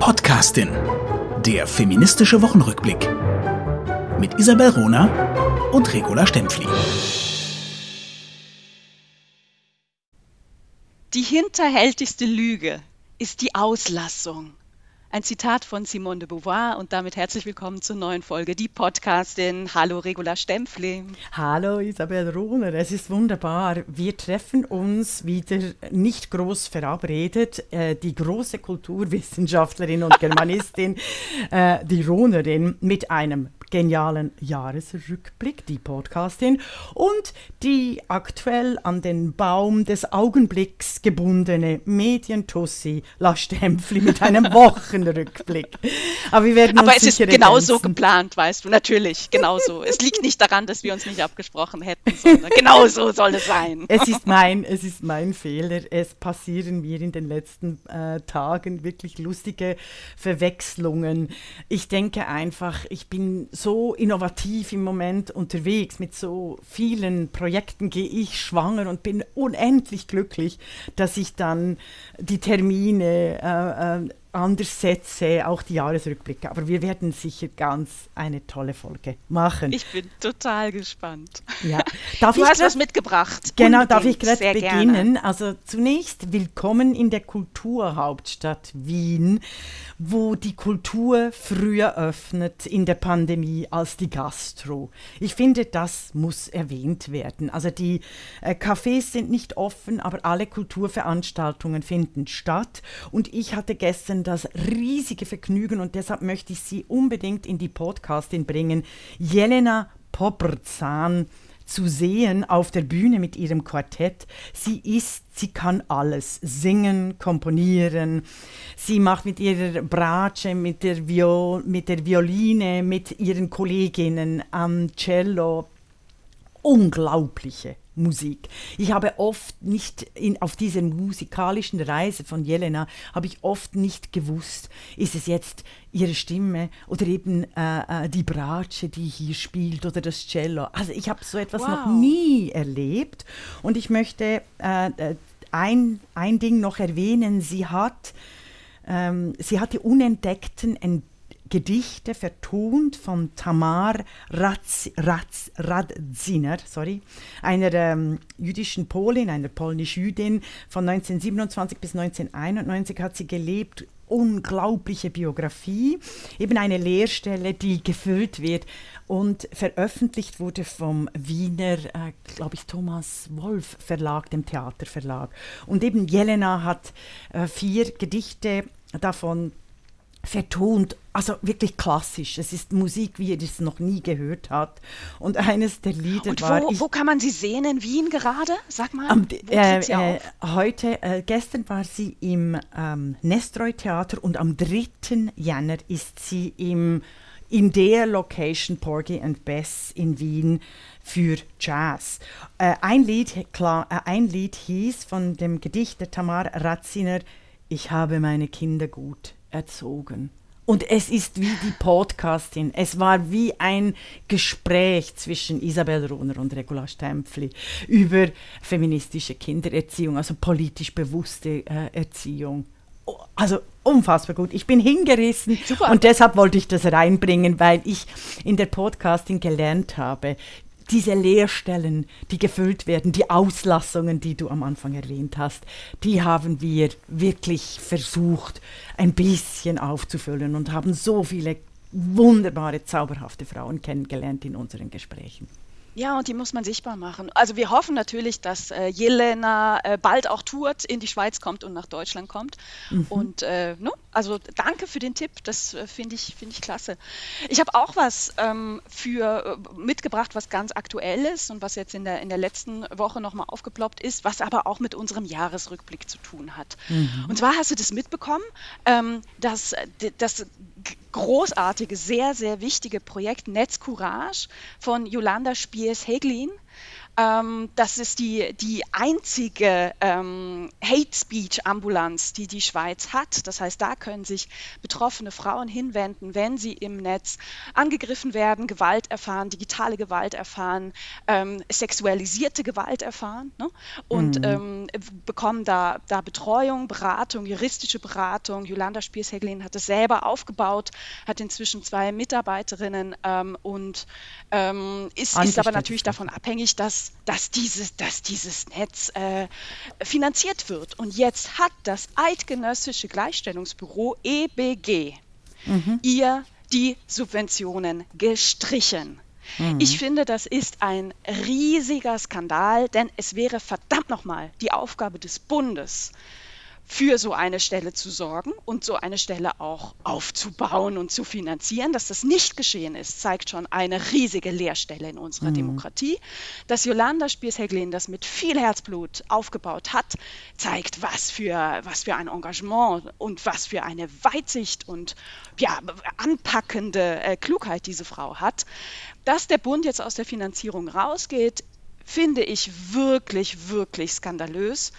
Podcastin. Der feministische Wochenrückblick. Mit Isabel Rona und Regula Stempfli. Die hinterhältigste Lüge ist die Auslassung. Ein Zitat von Simone de Beauvoir und damit herzlich willkommen zur neuen Folge, die Podcastin. Hallo Regula Stempfli. Hallo Isabel Ruhner, es ist wunderbar. Wir treffen uns wieder nicht groß verabredet. Äh, die große Kulturwissenschaftlerin und Germanistin, äh, die Ruhnerin, mit einem genialen Jahresrückblick, die Podcastin, und die aktuell an den Baum des Augenblicks gebundene Medientussi La Stempfli mit einem Wochenrückblick. Aber wir werden Aber es ist genauso geplant, weißt du, natürlich, genauso. es liegt nicht daran, dass wir uns nicht abgesprochen hätten, sondern genauso soll es sein. Es ist mein, es ist mein Fehler. Es passieren mir in den letzten äh, Tagen wirklich lustige Verwechslungen. Ich denke einfach, ich bin so innovativ im Moment unterwegs. Mit so vielen Projekten gehe ich schwanger und bin unendlich glücklich, dass ich dann die Termine äh, äh, anders setze, auch die Jahresrückblicke. Aber wir werden sicher ganz eine tolle Folge machen. Ich bin total gespannt. Ja. Darf du hast was mitgebracht. Genau, Unbedingt. darf ich gerade beginnen? Gerne. Also zunächst willkommen in der Kulturhauptstadt Wien, wo die Kultur früher öffnet in der Pandemie als die Gastro. Ich finde, das muss erwähnt werden. Also die äh, Cafés sind nicht offen, aber alle Kulturveranstaltungen finden statt. Und ich hatte gestern das riesige Vergnügen und deshalb möchte ich Sie unbedingt in die Podcastin bringen. Jelena Popperzahn zu sehen auf der Bühne mit ihrem Quartett. Sie ist, sie kann alles, singen, komponieren. Sie macht mit ihrer Bratsche, mit der, Viol, mit der Violine, mit ihren Kolleginnen am Cello unglaubliche Musik. Ich habe oft nicht in, auf dieser musikalischen Reise von Jelena habe ich oft nicht gewusst, ist es jetzt ihre Stimme oder eben äh, äh, die Bratsche, die hier spielt oder das Cello. Also ich habe so etwas wow. noch nie erlebt und ich möchte äh, äh, ein, ein Ding noch erwähnen. Sie hat ähm, sie hat die unentdeckten Entdeckungen Gedichte vertont von Tamar Ratz, Ratz, Radziner, sorry, einer ähm, jüdischen Polin, einer polnisch-Jüdin. Von 1927 bis 1991 hat sie gelebt. Unglaubliche Biografie, eben eine Lehrstelle, die gefüllt wird und veröffentlicht wurde vom Wiener, äh, glaube ich, Thomas Wolf Verlag, dem Theaterverlag. Und eben Jelena hat äh, vier Gedichte davon vertont, also wirklich klassisch. Es ist Musik, wie ihr es noch nie gehört habt. Und eines der Lieder Und war. Wo, wo kann man sie sehen in Wien gerade? Sag mal. Am, äh, äh, heute, äh, gestern war sie im ähm, Nestroy Theater und am 3. Jänner ist sie im, in der Location Porgy and Bess in Wien für Jazz. Äh, ein, Lied, klar, äh, ein Lied hieß von dem Gedicht der Tamar Ratziner, Ich habe meine Kinder gut erzogen. Und es ist wie die Podcastin. Es war wie ein Gespräch zwischen Isabel Rohner und Regula Stempfli über feministische Kindererziehung, also politisch bewusste äh, Erziehung. Also unfassbar gut. Ich bin hingerissen Super. und deshalb wollte ich das reinbringen, weil ich in der Podcasting gelernt habe, diese Leerstellen, die gefüllt werden, die Auslassungen, die du am Anfang erwähnt hast, die haben wir wirklich versucht, ein bisschen aufzufüllen und haben so viele wunderbare, zauberhafte Frauen kennengelernt in unseren Gesprächen. Ja, und die muss man sichtbar machen. Also wir hoffen natürlich, dass äh, Jelena äh, bald auch tourt, in die Schweiz kommt und nach Deutschland kommt. Mhm. Und äh, no, also danke für den Tipp, das äh, finde ich, find ich klasse. Ich habe auch was ähm, für äh, mitgebracht, was ganz aktuell ist und was jetzt in der, in der letzten Woche nochmal aufgeploppt ist, was aber auch mit unserem Jahresrückblick zu tun hat. Mhm. Und zwar hast du das mitbekommen, ähm, dass das großartige, sehr, sehr wichtige Projekt Netz Courage von Yolanda Spiers-Heglin Ähm, das ist die, die einzige ähm, Hate Speech Ambulanz, die die Schweiz hat. Das heißt, da können sich betroffene Frauen hinwenden, wenn sie im Netz angegriffen werden, Gewalt erfahren, digitale Gewalt erfahren, ähm, sexualisierte Gewalt erfahren ne? und mhm. Ähm, bekommen da, da Betreuung, Beratung, juristische Beratung. Jolanda Spiers-Heglin hat es selber aufgebaut, hat inzwischen zwei Mitarbeiterinnen ähm, und ähm, ist, ist aber natürlich davon abhängig, dass, dass, dieses, dass dieses Netz äh, finanziert wird. Und jetzt hat das Eidgenössische Gleichstellungsbüro EBG mhm. ihr die Subventionen gestrichen. Mhm. Ich finde, das ist ein riesiger Skandal, denn es wäre verdammt nochmal die Aufgabe des Bundes, für so eine Stelle zu sorgen und so eine Stelle auch aufzubauen und zu finanzieren. Dass das nicht geschehen ist, zeigt schon eine riesige Leerstelle in unserer mhm. Demokratie. Dass Jolanda Spiers-Heglin das mit viel Herzblut aufgebaut hat, zeigt, was für, was für ein Engagement und was für eine Weitsicht und ja, anpackende äh, Klugheit diese Frau hat. Dass der Bund jetzt aus der Finanzierung rausgeht, finde ich wirklich, wirklich skandalös.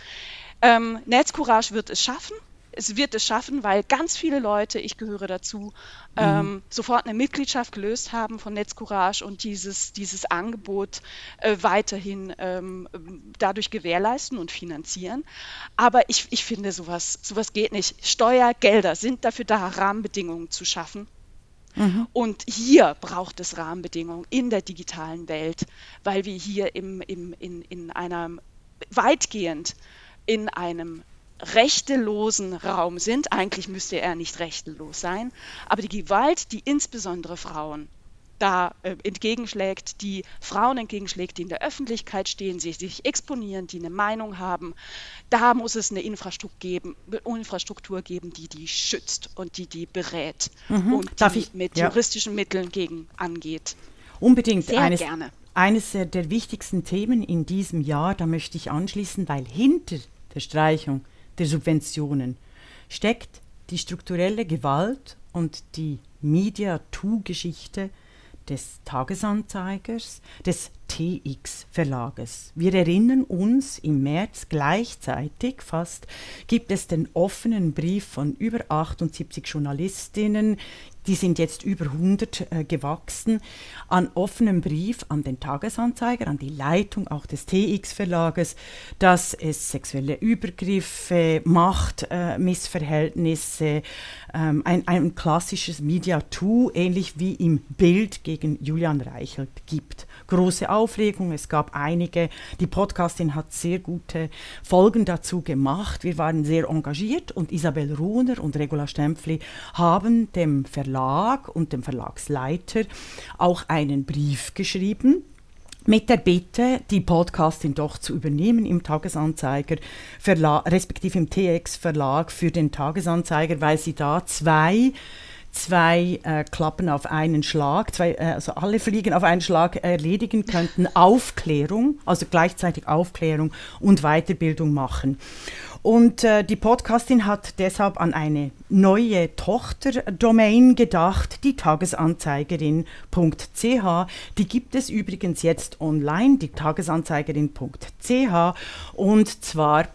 Ähm, Netzcourage wird es schaffen. Es wird es schaffen, weil ganz viele Leute, ich gehöre dazu, ähm, mhm. sofort eine Mitgliedschaft gelöst haben von Netzcourage und dieses, dieses Angebot äh, weiterhin ähm, dadurch gewährleisten und finanzieren. Aber ich, ich finde, sowas, sowas geht nicht. Steuergelder sind dafür da, Rahmenbedingungen zu schaffen. Mhm. Und hier braucht es Rahmenbedingungen in der digitalen Welt, weil wir hier im, im, in, in einer weitgehend in einem rechtelosen Raum sind. Eigentlich müsste er nicht rechtelos sein, aber die Gewalt, die insbesondere Frauen da äh, entgegenschlägt, die Frauen entgegenschlägt, die in der Öffentlichkeit stehen, die sich exponieren, die eine Meinung haben, da muss es eine Infrastruktur geben, Infrastruktur geben die die schützt und die die berät mhm. und Darf die ich? mit ja. juristischen Mitteln gegen angeht. Unbedingt. Sehr eines, gerne. Eines der wichtigsten Themen in diesem Jahr, da möchte ich anschließen, weil hinter der Streichung der Subventionen steckt die strukturelle Gewalt und die Media-To-Geschichte des Tagesanzeigers, des TX Verlages. Wir erinnern uns, im März gleichzeitig fast gibt es den offenen Brief von über 78 Journalistinnen die sind jetzt über 100 äh, gewachsen, an offenem Brief an den Tagesanzeiger, an die Leitung auch des TX-Verlages, dass es sexuelle Übergriffe, Machtmissverhältnisse, äh, ähm, ein, ein klassisches Media-Tool, ähnlich wie im Bild gegen Julian Reichelt gibt. Große Aufregung, es gab einige, die Podcastin hat sehr gute Folgen dazu gemacht. Wir waren sehr engagiert und Isabel Ruhner und Regula Stempfli haben dem Verlag und dem Verlagsleiter auch einen Brief geschrieben mit der Bitte, die Podcastin doch zu übernehmen im Tagesanzeiger, Verlag, respektive im TX Verlag für den Tagesanzeiger, weil sie da zwei zwei äh, Klappen auf einen Schlag, zwei, äh, also alle Fliegen auf einen Schlag erledigen könnten, Aufklärung, also gleichzeitig Aufklärung und Weiterbildung machen. Und äh, die Podcastin hat deshalb an eine neue Tochterdomain gedacht, die Tagesanzeigerin.ch. Die gibt es übrigens jetzt online, die Tagesanzeigerin.ch. Und zwar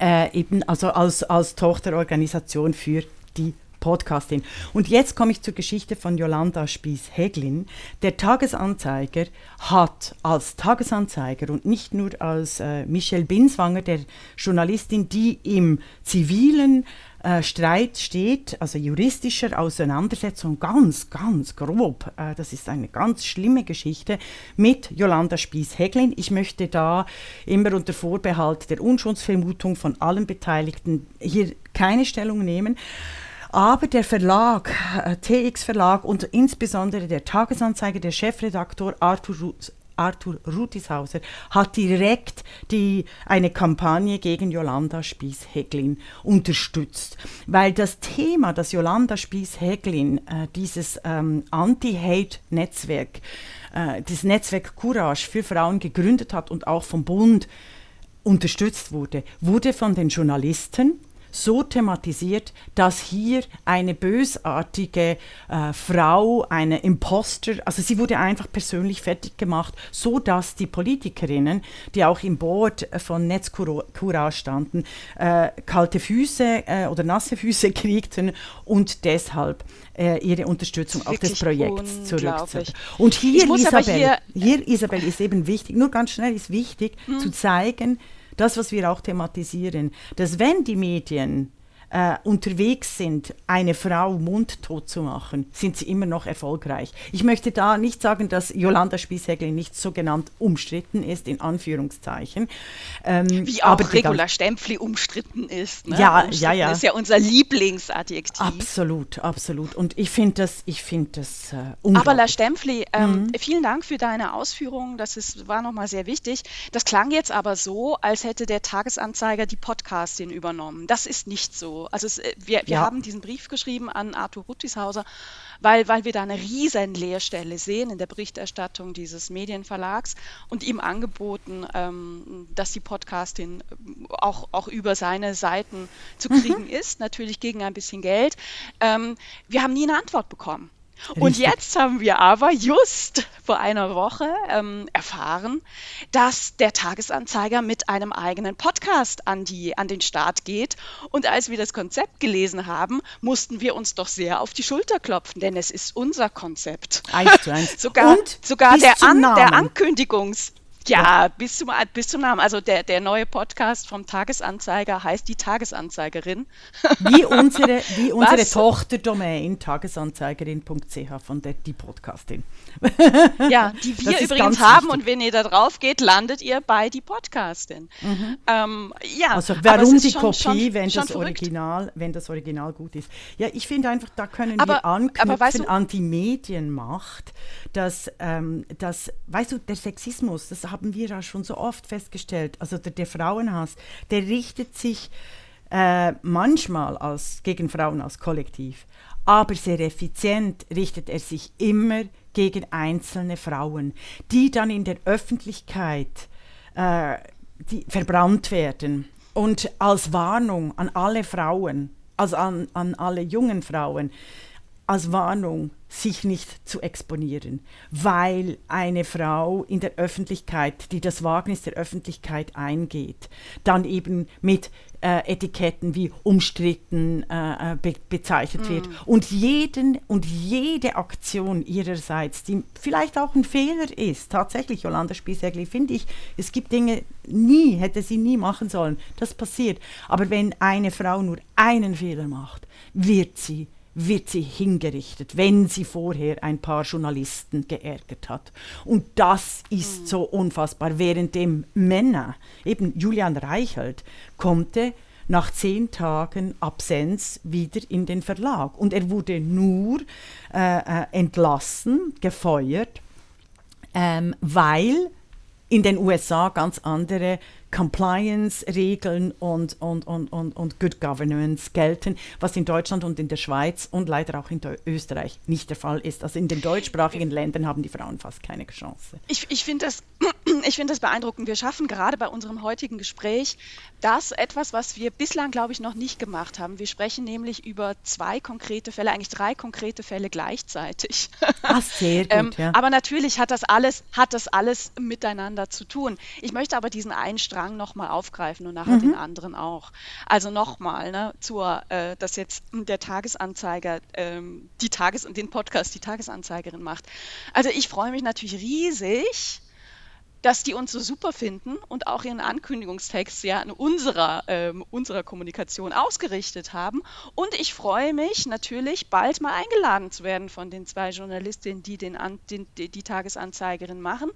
äh, eben also als, als Tochterorganisation für die Podcastin. Und jetzt komme ich zur Geschichte von Jolanda Spies-Heglin. Der Tagesanzeiger hat als Tagesanzeiger und nicht nur als äh, Michelle Binswanger, der Journalistin, die im zivilen äh, Streit steht, also juristischer Auseinandersetzung, ganz, ganz grob. Äh, das ist eine ganz schlimme Geschichte mit Jolanda Spies-Heglin. Ich möchte da immer unter Vorbehalt der Unschuldsvermutung von allen Beteiligten hier keine Stellung nehmen. Aber der Verlag, äh, TX Verlag und insbesondere der Tagesanzeiger, der Chefredaktor Arthur Arthur Rutishauser hat direkt die, eine Kampagne gegen Jolanda Spies-Heglin unterstützt, weil das Thema, das Jolanda Spies-Heglin, äh, dieses ähm, Anti-Hate-Netzwerk, äh, das Netzwerk Courage für Frauen gegründet hat und auch vom Bund unterstützt wurde, wurde von den Journalisten so thematisiert, dass hier eine bösartige äh, Frau, eine Imposter, also sie wurde einfach persönlich fertig gemacht, so dass die Politikerinnen, die auch im Board von Netzcura standen, äh, kalte Füße äh, oder nasse Füße kriegten und deshalb äh, ihre Unterstützung auch des Projekts zurückzogen. Und hier, Isabel, hier, hier, Isabel, ist eben wichtig, nur ganz schnell ist wichtig hm. zu zeigen, das, was wir auch thematisieren, dass wenn die Medien äh, unterwegs sind, eine Frau mundtot zu machen, sind sie immer noch erfolgreich. Ich möchte da nicht sagen, dass Jolanda Spieshägel nicht so genannt umstritten ist, in Anführungszeichen. Ähm, Wie auch Regula Stempfli umstritten ist. Ne? Ja, umstritten ja, ja. ist ja unser Lieblingsadjektiv. Absolut, absolut. Und ich finde das, ich finde das äh, Aber La Stempfli, ähm, mhm. vielen Dank für deine Ausführungen. Das ist, war nochmal sehr wichtig. Das klang jetzt aber so, als hätte der Tagesanzeiger die Podcastin übernommen. Das ist nicht so. Also es, äh, wir, wir ja. haben diesen Brief geschrieben an Arthur Ruttishauser, weil, weil wir da eine riesen Leerstelle sehen in der Berichterstattung dieses Medienverlags und ihm angeboten, ähm, dass die Podcastin äh, auch, auch über seine Seiten zu kriegen mhm. ist, natürlich gegen ein bisschen Geld. Ähm, wir haben nie eine Antwort bekommen. Richtig. Und jetzt haben wir aber just vor einer Woche ähm, erfahren, dass der Tagesanzeiger mit einem eigenen Podcast an, die, an den Start geht. Und als wir das Konzept gelesen haben, mussten wir uns doch sehr auf die Schulter klopfen, denn es ist unser Konzept. Eins zu eins. sogar Und sogar der, An, der Ankündigungs ja, bis zum, bis zum Namen. Also der, der neue Podcast vom Tagesanzeiger heißt die Tagesanzeigerin. Wie unsere, wie unsere Tochterdomain tagesanzeigerin.ch von der die Podcastin. Ja, die wir übrigens haben wichtig. und wenn ihr da drauf geht, landet ihr bei die Podcastin. Mhm. Ähm, ja, also warum die schon, Kopie, schon, wenn schon das Original, wenn das Original gut ist? Ja, ich finde einfach, da können aber, wir anknüpfen weißt du, an die Medienmacht, dass, ähm, dass, weißt du, der Sexismus, das haben wir ja schon so oft festgestellt, also der, der Frauenhass, der richtet sich äh, manchmal als, gegen Frauen als Kollektiv, aber sehr effizient richtet er sich immer gegen einzelne Frauen, die dann in der Öffentlichkeit äh, die verbrannt werden. Und als Warnung an alle Frauen, also an, an alle jungen Frauen, als Warnung, sich nicht zu exponieren, weil eine Frau in der Öffentlichkeit, die das Wagnis der Öffentlichkeit eingeht, dann eben mit äh, Etiketten wie umstritten äh, äh be bezeichnet mm. wird und jeden und jede Aktion ihrerseits, die vielleicht auch ein Fehler ist, tatsächlich Jolanda Spiesegli, finde ich, es gibt Dinge, nie hätte sie nie machen sollen, das passiert, aber wenn eine Frau nur einen Fehler macht, wird sie wird sie hingerichtet, wenn sie vorher ein paar Journalisten geärgert hat. Und das ist so unfassbar. Währenddem Männer, eben Julian Reichelt, konnte nach zehn Tagen Absenz wieder in den Verlag. Und er wurde nur äh, äh entlassen, gefeuert, ähm, weil in den USA ganz andere Compliance-Regeln und, und, und, und, und Good Governance gelten, was in Deutschland und in der Schweiz und leider auch in Österreich nicht der Fall ist. Also in den deutschsprachigen Ländern haben die Frauen fast keine Chance. Ich, ich finde das, find das beeindruckend. Wir schaffen gerade bei unserem heutigen Gespräch das etwas, was wir bislang, glaube ich, noch nicht gemacht haben. Wir sprechen nämlich über zwei konkrete Fälle, eigentlich drei konkrete Fälle gleichzeitig. Ach, sehr gut, ähm, ja. Aber natürlich hat das alles, hat das alles miteinander zu tun. Ich möchte aber diesen einen Strang nochmal aufgreifen und nachher mhm. den anderen auch. Also nochmal, ne, zur, äh, dass jetzt der Tagesanzeiger ähm, die Tages- den Podcast die Tagesanzeigerin macht. Also ich freue mich natürlich riesig, dass die uns so super finden und auch ihren Ankündigungstext ja in unserer, ähm, unserer Kommunikation ausgerichtet haben. Und ich freue mich natürlich, bald mal eingeladen zu werden von den zwei Journalistinnen, die den, den, die, die Tagesanzeigerin machen.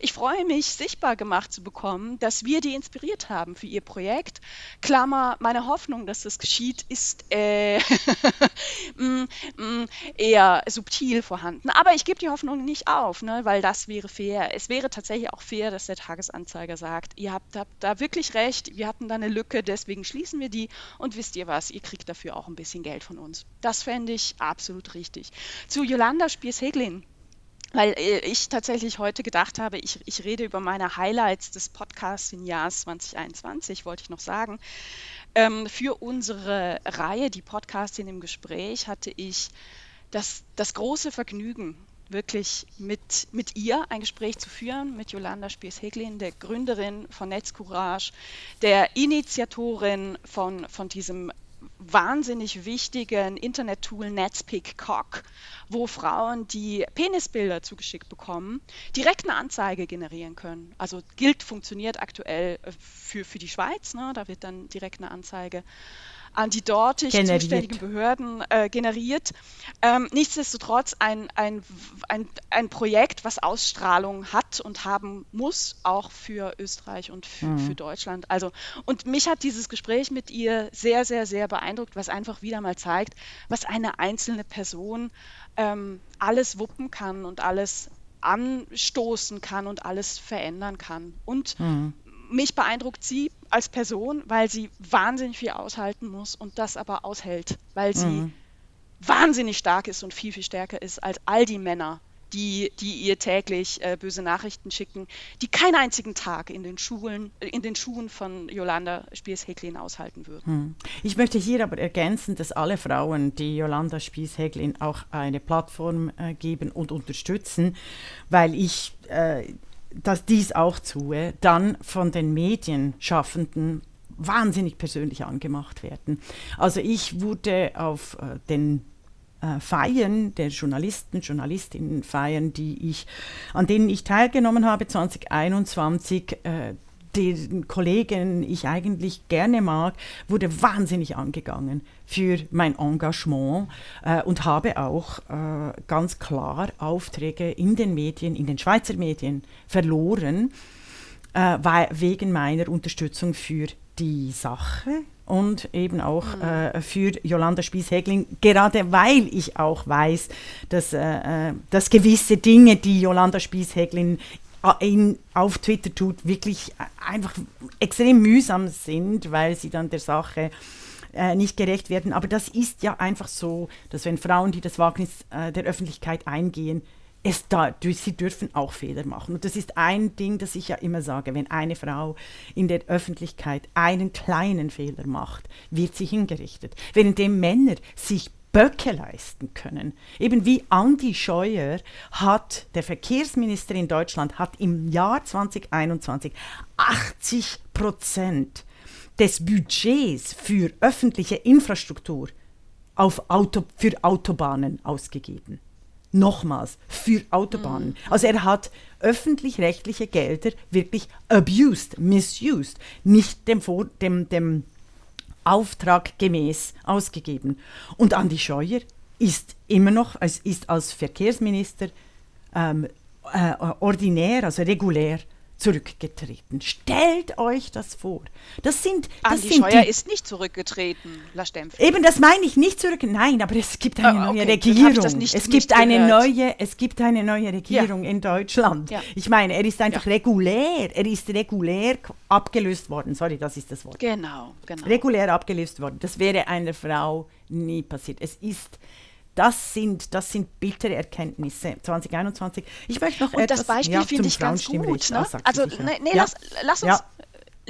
Ich freue mich, sichtbar gemacht zu bekommen, dass wir die inspiriert haben für ihr Projekt. Klammer, meine Hoffnung, dass das geschieht, ist äh, mm, mm, eher subtil vorhanden. Aber ich gebe die Hoffnung nicht auf, ne, weil das wäre fair. Es wäre tatsächlich auch fair, dass der Tagesanzeiger sagt, ihr habt, habt da wirklich recht, wir hatten da eine Lücke, deswegen schließen wir die und wisst ihr was, ihr kriegt dafür auch ein bisschen Geld von uns. Das fände ich absolut richtig. Zu Jolanda Spiers-Heglin weil äh, ich tatsächlich heute gedacht habe, ich, ich rede über meine Highlights des Podcasting-Jahres 2021, wollte ich noch sagen. Ähm, für unsere Reihe, die Podcasting im Gespräch, hatte ich das, das große Vergnügen, wirklich mit, mit ihr ein Gespräch zu führen, mit Jolanda Spiers-Heglin, der Gründerin von Netzcourage, der Initiatorin von, von diesem wahnsinnig wichtigen Internet-Tool Netspick Cock, wo Frauen, die Penisbilder zugeschickt bekommen, direkt eine Anzeige generieren können. Also gilt, funktioniert aktuell äh, für, für die Schweiz, ne? da wird dann direkt eine Anzeige an die dortig generiert. zuständigen Behörden äh, generiert. Ähm, nichtsdestotrotz ein, ein, ein, ein Projekt, was Ausstrahlung hat und haben muss, auch für Österreich und für, mhm. für Deutschland. Also, und mich hat dieses Gespräch mit ihr sehr, sehr, sehr beeindruckt, was einfach wieder mal zeigt, was eine einzelne Person ähm, alles wuppen kann und alles anstoßen kann und alles verändern kann. Und mhm mich beeindruckt sie als Person, weil sie wahnsinnig viel aushalten muss und das aber aushält, weil sie mhm. wahnsinnig stark ist und viel, viel stärker ist als all die Männer, die, die ihr täglich äh, böse Nachrichten schicken, die keinen einzigen Tag in den Schulen, in den Schuhen von Jolanda Spies-Häglin aushalten würden. Hm. Ich möchte hier aber ergänzen, dass alle Frauen, die Jolanda Spies-Häglin auch eine Plattform äh, geben und unterstützen, weil ich äh, dass dies auch tue, dann von den Medienschaffenden wahnsinnig persönlich angemacht werden. Also ich wurde auf äh, den äh, Feiern der Journalisten, Journalistinnen Feiern, die ich, an denen ich teilgenommen habe 2021, äh, den Kollegen ich eigentlich gerne mag, wurde wahnsinnig angegangen für mein Engagement äh, und habe auch äh, ganz klar Aufträge in den Medien, in den Schweizer Medien verloren, äh, weil, wegen meiner Unterstützung für die Sache und eben auch mhm. äh, für Jolanda Spies-Hägling, gerade weil ich auch weiß, dass, äh, äh dass gewisse Dinge, die Jolanda Spies-Hägling in, auf Twitter tut, wirklich einfach extrem mühsam sind, weil sie dann der Sache äh, nicht gerecht werden. Aber das ist ja einfach so, dass wenn Frauen, die das Wagnis äh, der Öffentlichkeit eingehen, es da, sie dürfen auch Fehler machen. Und das ist ein Ding, das ich ja immer sage, wenn eine Frau in der Öffentlichkeit einen kleinen Fehler macht, wird sie hingerichtet. Währenddem Männer sich Böcke leisten können. Eben wie Andi Scheuer hat, der Verkehrsminister in Deutschland, hat im Jahr 2021 80 Prozent des Budgets für öffentliche Infrastruktur auf Auto, für Autobahnen ausgegeben. Nochmals, für Autobahnen. Mhm. Also er hat öffentlich-rechtliche Gelder wirklich abused, misused, nicht dem, dem, dem Auftrag gemäß ausgegeben. Und Andi Scheuer ist immer noch, als, ist als Verkehrsminister ähm, äh, ordinär, also regulär zurückgetreten. Stellt euch das vor. Das sind, das Andi sind Scheuer die, ist nicht zurückgetreten, La Stempfel. Eben, das meine ich nicht zurück. Nein, aber es gibt eine okay. neue Regierung. Nicht, es gibt eine neue, es gibt eine neue Regierung ja. in Deutschland. Ja. Ich meine, er ist einfach ja. regulär. Er ist regulär abgelöst worden. Sorry, das ist das Wort. Genau, genau. Regulär abgelöst worden. Das wäre einer Frau nie passiert. Es ist das sind, das sind bittere Erkenntnisse 2021. Ich möchte noch Und etwas, das Beispiel ja, finde ich ganz gut. Ne? Also, nee, nee ja. lass, lass, uns, ja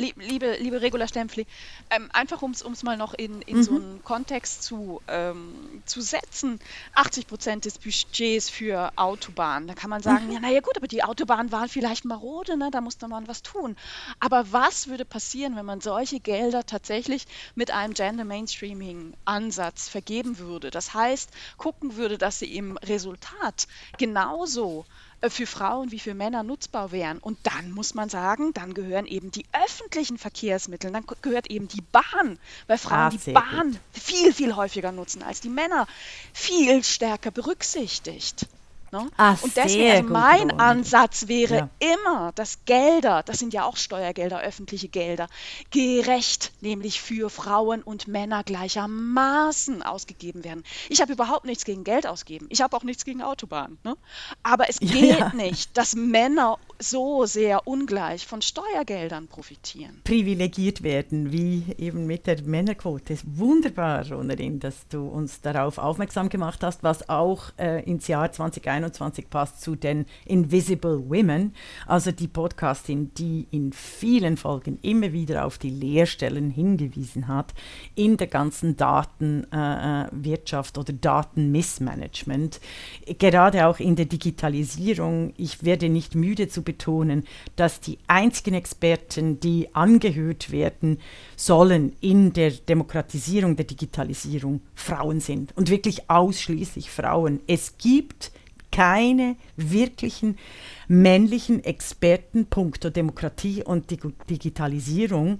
liebe, liebe Regula Stempfli, ähm, einfach um es mal noch in, in mhm. so einen Kontext zu, ähm, zu setzen, 80 Prozent des Budgets für Autobahnen, da kann man sagen, mhm. ja, naja gut, aber die Autobahnen waren vielleicht marode, ne? da musste man was tun. Aber was würde passieren, wenn man solche Gelder tatsächlich mit einem Gender Mainstreaming Ansatz vergeben würde? Das heißt, gucken würde, dass sie im Resultat genauso für Frauen wie für Männer nutzbar wären. Und dann muss man sagen, dann gehören eben die öffentlichen Verkehrsmittel, dann gehört eben die Bahn, weil Frauen ah, die Bahn gut. viel, viel häufiger nutzen als die Männer, viel stärker berücksichtigt. Ne? Ach, und deswegen, also mein Ansatz wäre ja. immer, dass Gelder, das sind ja auch Steuergelder, öffentliche Gelder, gerecht, nämlich für Frauen und Männer gleichermaßen ausgegeben werden. Ich habe überhaupt nichts gegen Geld ausgeben. Ich habe auch nichts gegen Autobahnen. Ne? Aber es geht ja. nicht, dass Männer so sehr ungleich von Steuergeldern profitieren. Privilegiert werden, wie eben mit der Männerquote. Wunderbar, Ronerin, dass du uns darauf aufmerksam gemacht hast, was auch äh, ins Jahr 2021 passt zu den Invisible Women, also die Podcastin, die in vielen Folgen immer wieder auf die Leerstellen hingewiesen hat in der ganzen Datenwirtschaft äh, äh oder Datenmissmanagement, gerade auch in der Digitalisierung. Ich werde nicht müde zu betonen, dass die einzigen Experten, die angehört werden sollen in der Demokratisierung, der Digitalisierung, Frauen sind und wirklich ausschließlich Frauen. Es gibt keine wirklichen männlichen Experten punkto Demokratie und Digitalisierung,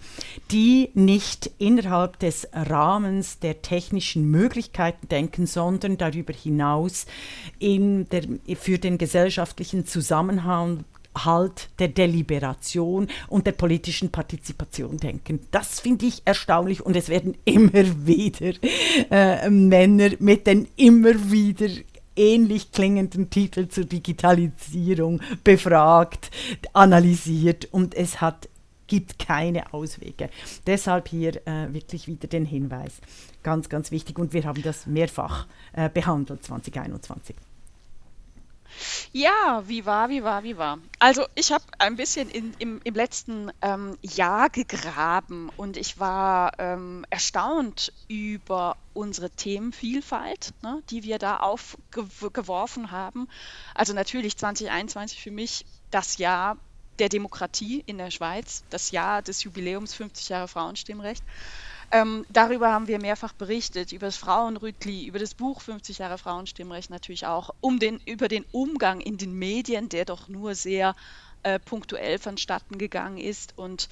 die nicht innerhalb des Rahmens der technischen Möglichkeiten denken, sondern darüber hinaus in der, für den gesellschaftlichen Zusammenhang Halt der Deliberation und der politischen Partizipation denken. Das finde ich erstaunlich und es werden immer wieder äh, Männer mit den immer wieder ähnlich klingenden Titel zur Digitalisierung befragt, analysiert und es hat, gibt keine Auswege. Deshalb hier äh, wirklich wieder den Hinweis. Ganz, ganz wichtig und wir haben das mehrfach äh, behandelt 2021. Ja, wie war, wie war, wie war. Also ich habe ein bisschen in, im, im letzten ähm, Jahr gegraben und ich war ähm, erstaunt über unsere Themenvielfalt, ne, die wir da aufgeworfen haben. Also natürlich 2021 für mich das Jahr der Demokratie in der Schweiz, das Jahr des Jubiläums 50 Jahre Frauenstimmrecht. Ähm, darüber haben wir mehrfach berichtet, über das Frauenrütli, über das Buch 50 Jahre Frauenstimmrecht natürlich auch, um den, über den Umgang in den Medien, der doch nur sehr äh, punktuell vonstatten gegangen ist. Und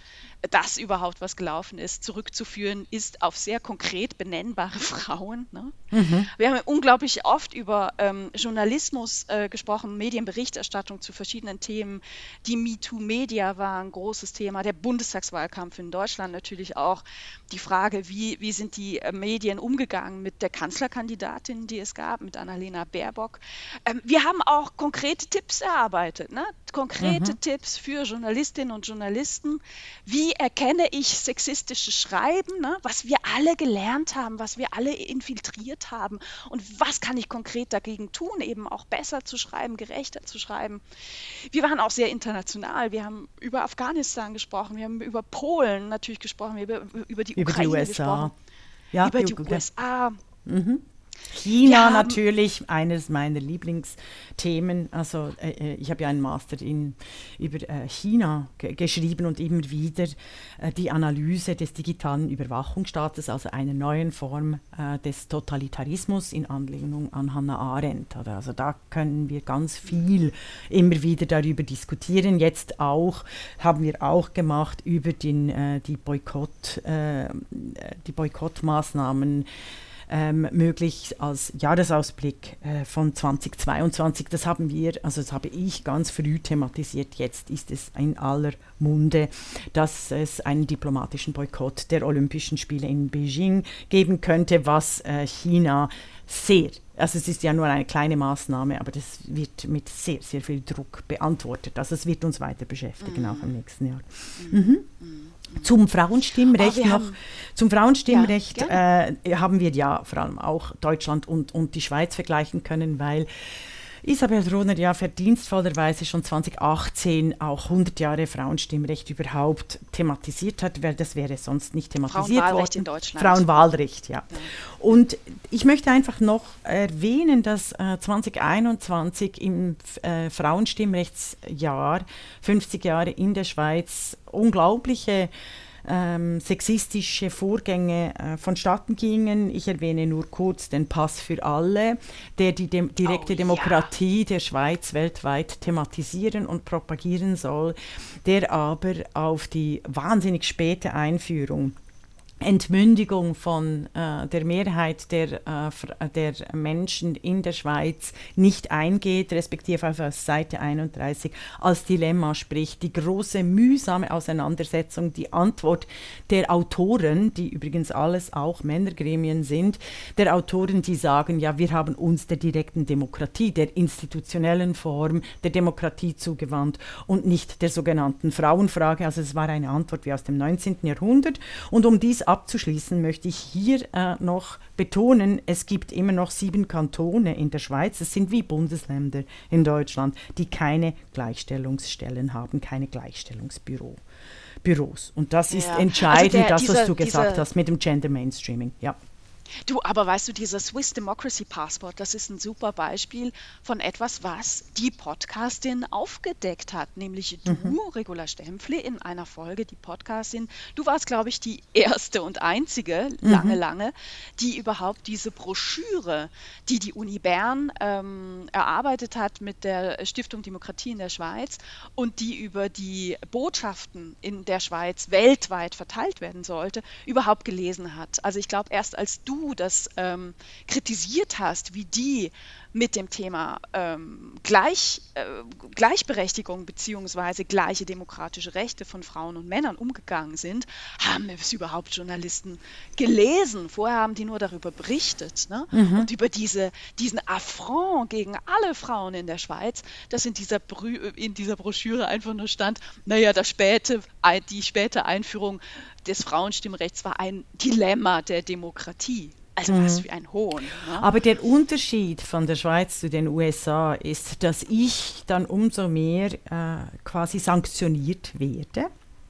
dass überhaupt was gelaufen ist, zurückzuführen ist auf sehr konkret benennbare Frauen. Ne? Mhm. Wir haben unglaublich oft über ähm, Journalismus äh, gesprochen, Medienberichterstattung zu verschiedenen Themen. Die MeToo-Media war ein großes Thema, der Bundestagswahlkampf in Deutschland natürlich auch. Die Frage, wie, wie sind die äh, Medien umgegangen mit der Kanzlerkandidatin, die es gab, mit Annalena Baerbock. Ähm, wir haben auch konkrete Tipps erarbeitet, ne? konkrete mhm. Tipps für Journalistinnen und Journalisten, wie wie erkenne ich sexistisches Schreiben, ne? was wir alle gelernt haben, was wir alle infiltriert haben und was kann ich konkret dagegen tun, eben auch besser zu schreiben, gerechter zu schreiben. Wir waren auch sehr international. Wir haben über Afghanistan gesprochen, wir haben über Polen natürlich gesprochen, wir haben über, über die über Ukraine die USA. gesprochen, ja, über die, die USA. Mhm. China natürlich, eines meiner Lieblingsthemen. Also äh, äh, ich habe ja einen Master in, über äh, China geschrieben und immer wieder äh, die Analyse des digitalen Überwachungsstaates, also einer neuen Form äh, des Totalitarismus in Anlehnung an Hannah Arendt. Also da können wir ganz viel immer wieder darüber diskutieren. Jetzt auch haben wir auch gemacht über den, äh, die, Boykott, die Boykottmaßnahmen ähm, möglich als Jahresausblick äh, von 2022. Das haben wir, also das habe ich ganz früh thematisiert. Jetzt ist es in aller Munde, dass es einen diplomatischen Boykott der Olympischen Spiele in Beijing geben könnte, was äh, China sehr also es ist ja nur eine kleine Maßnahme, aber das wird mit sehr, sehr viel Druck beantwortet. Also es wird uns weiter beschäftigen, mhm. auch im nächsten Jahr. Mhm. Mhm. Zum Frauenstimmrecht oh, noch. Zum Frauenstimmrecht ja, äh, haben wir ja vor allem auch Deutschland und, und die Schweiz vergleichen können, weil Isabel Rohner ja verdienstvollerweise schon 2018 auch 100 Jahre Frauenstimmrecht überhaupt thematisiert hat, weil das wäre sonst nicht thematisiert Frauenwahlrecht worden. in Deutschland. Frauenwahlrecht, ja. ja. Und ich möchte einfach noch erwähnen, dass äh, 2021 im äh, Frauenstimmrechtsjahr 50 Jahre in der Schweiz unglaubliche ähm, sexistische Vorgänge äh, vonstatten gingen. Ich erwähne nur kurz den Pass für alle, der die dem direkte oh, Demokratie ja. der Schweiz weltweit thematisieren und propagieren soll, der aber auf die wahnsinnig späte Einführung Entmündigung von äh, der Mehrheit der, äh, der Menschen in der Schweiz nicht eingeht, respektive auf Seite 31 als Dilemma spricht. Die große mühsame Auseinandersetzung, die Antwort der Autoren, die übrigens alles auch Männergremien sind, der Autoren, die sagen, ja, wir haben uns der direkten Demokratie, der institutionellen Form der Demokratie zugewandt und nicht der sogenannten Frauenfrage. Also es war eine Antwort wie aus dem 19. Jahrhundert. Und um dies abzuschließen, möchte ich hier äh, noch betonen, es gibt immer noch sieben Kantone in der Schweiz, es sind wie Bundesländer in Deutschland, die keine Gleichstellungsstellen haben, keine Gleichstellungsbüros. Und das ist ja. entscheidend, also der, das, was dieser, du gesagt hast mit dem Gender Mainstreaming. Ja. Du, aber weißt du, dieser Swiss Democracy Passport, das ist ein super Beispiel von etwas, was die Podcastin aufgedeckt hat, nämlich du, mhm. Regula Stempfli, in einer Folge, die Podcastin. Du warst, glaube ich, die erste und einzige, lange, mhm. lange, die überhaupt diese Broschüre, die die Uni Bern ähm, erarbeitet hat mit der Stiftung Demokratie in der Schweiz und die über die Botschaften in der Schweiz weltweit verteilt werden sollte, überhaupt gelesen hat. Also ich glaube, erst als du das ähm, kritisiert hast, wie die mit dem Thema ähm, Gleich, äh, Gleichberechtigung bzw. gleiche demokratische Rechte von Frauen und Männern umgegangen sind, haben es überhaupt Journalisten gelesen. Vorher haben die nur darüber berichtet ne? mhm. und über diese, diesen Affront gegen alle Frauen in der Schweiz, dass in dieser, in dieser Broschüre einfach nur stand, naja, das späte, die späte Einführung des Frauenstimmrechts war ein Dilemma der Demokratie. Also mhm. was für ein Hohn. Ne? Aber der Unterschied von der Schweiz zu den USA ist, dass ich dann umso mehr äh, quasi sanktioniert werde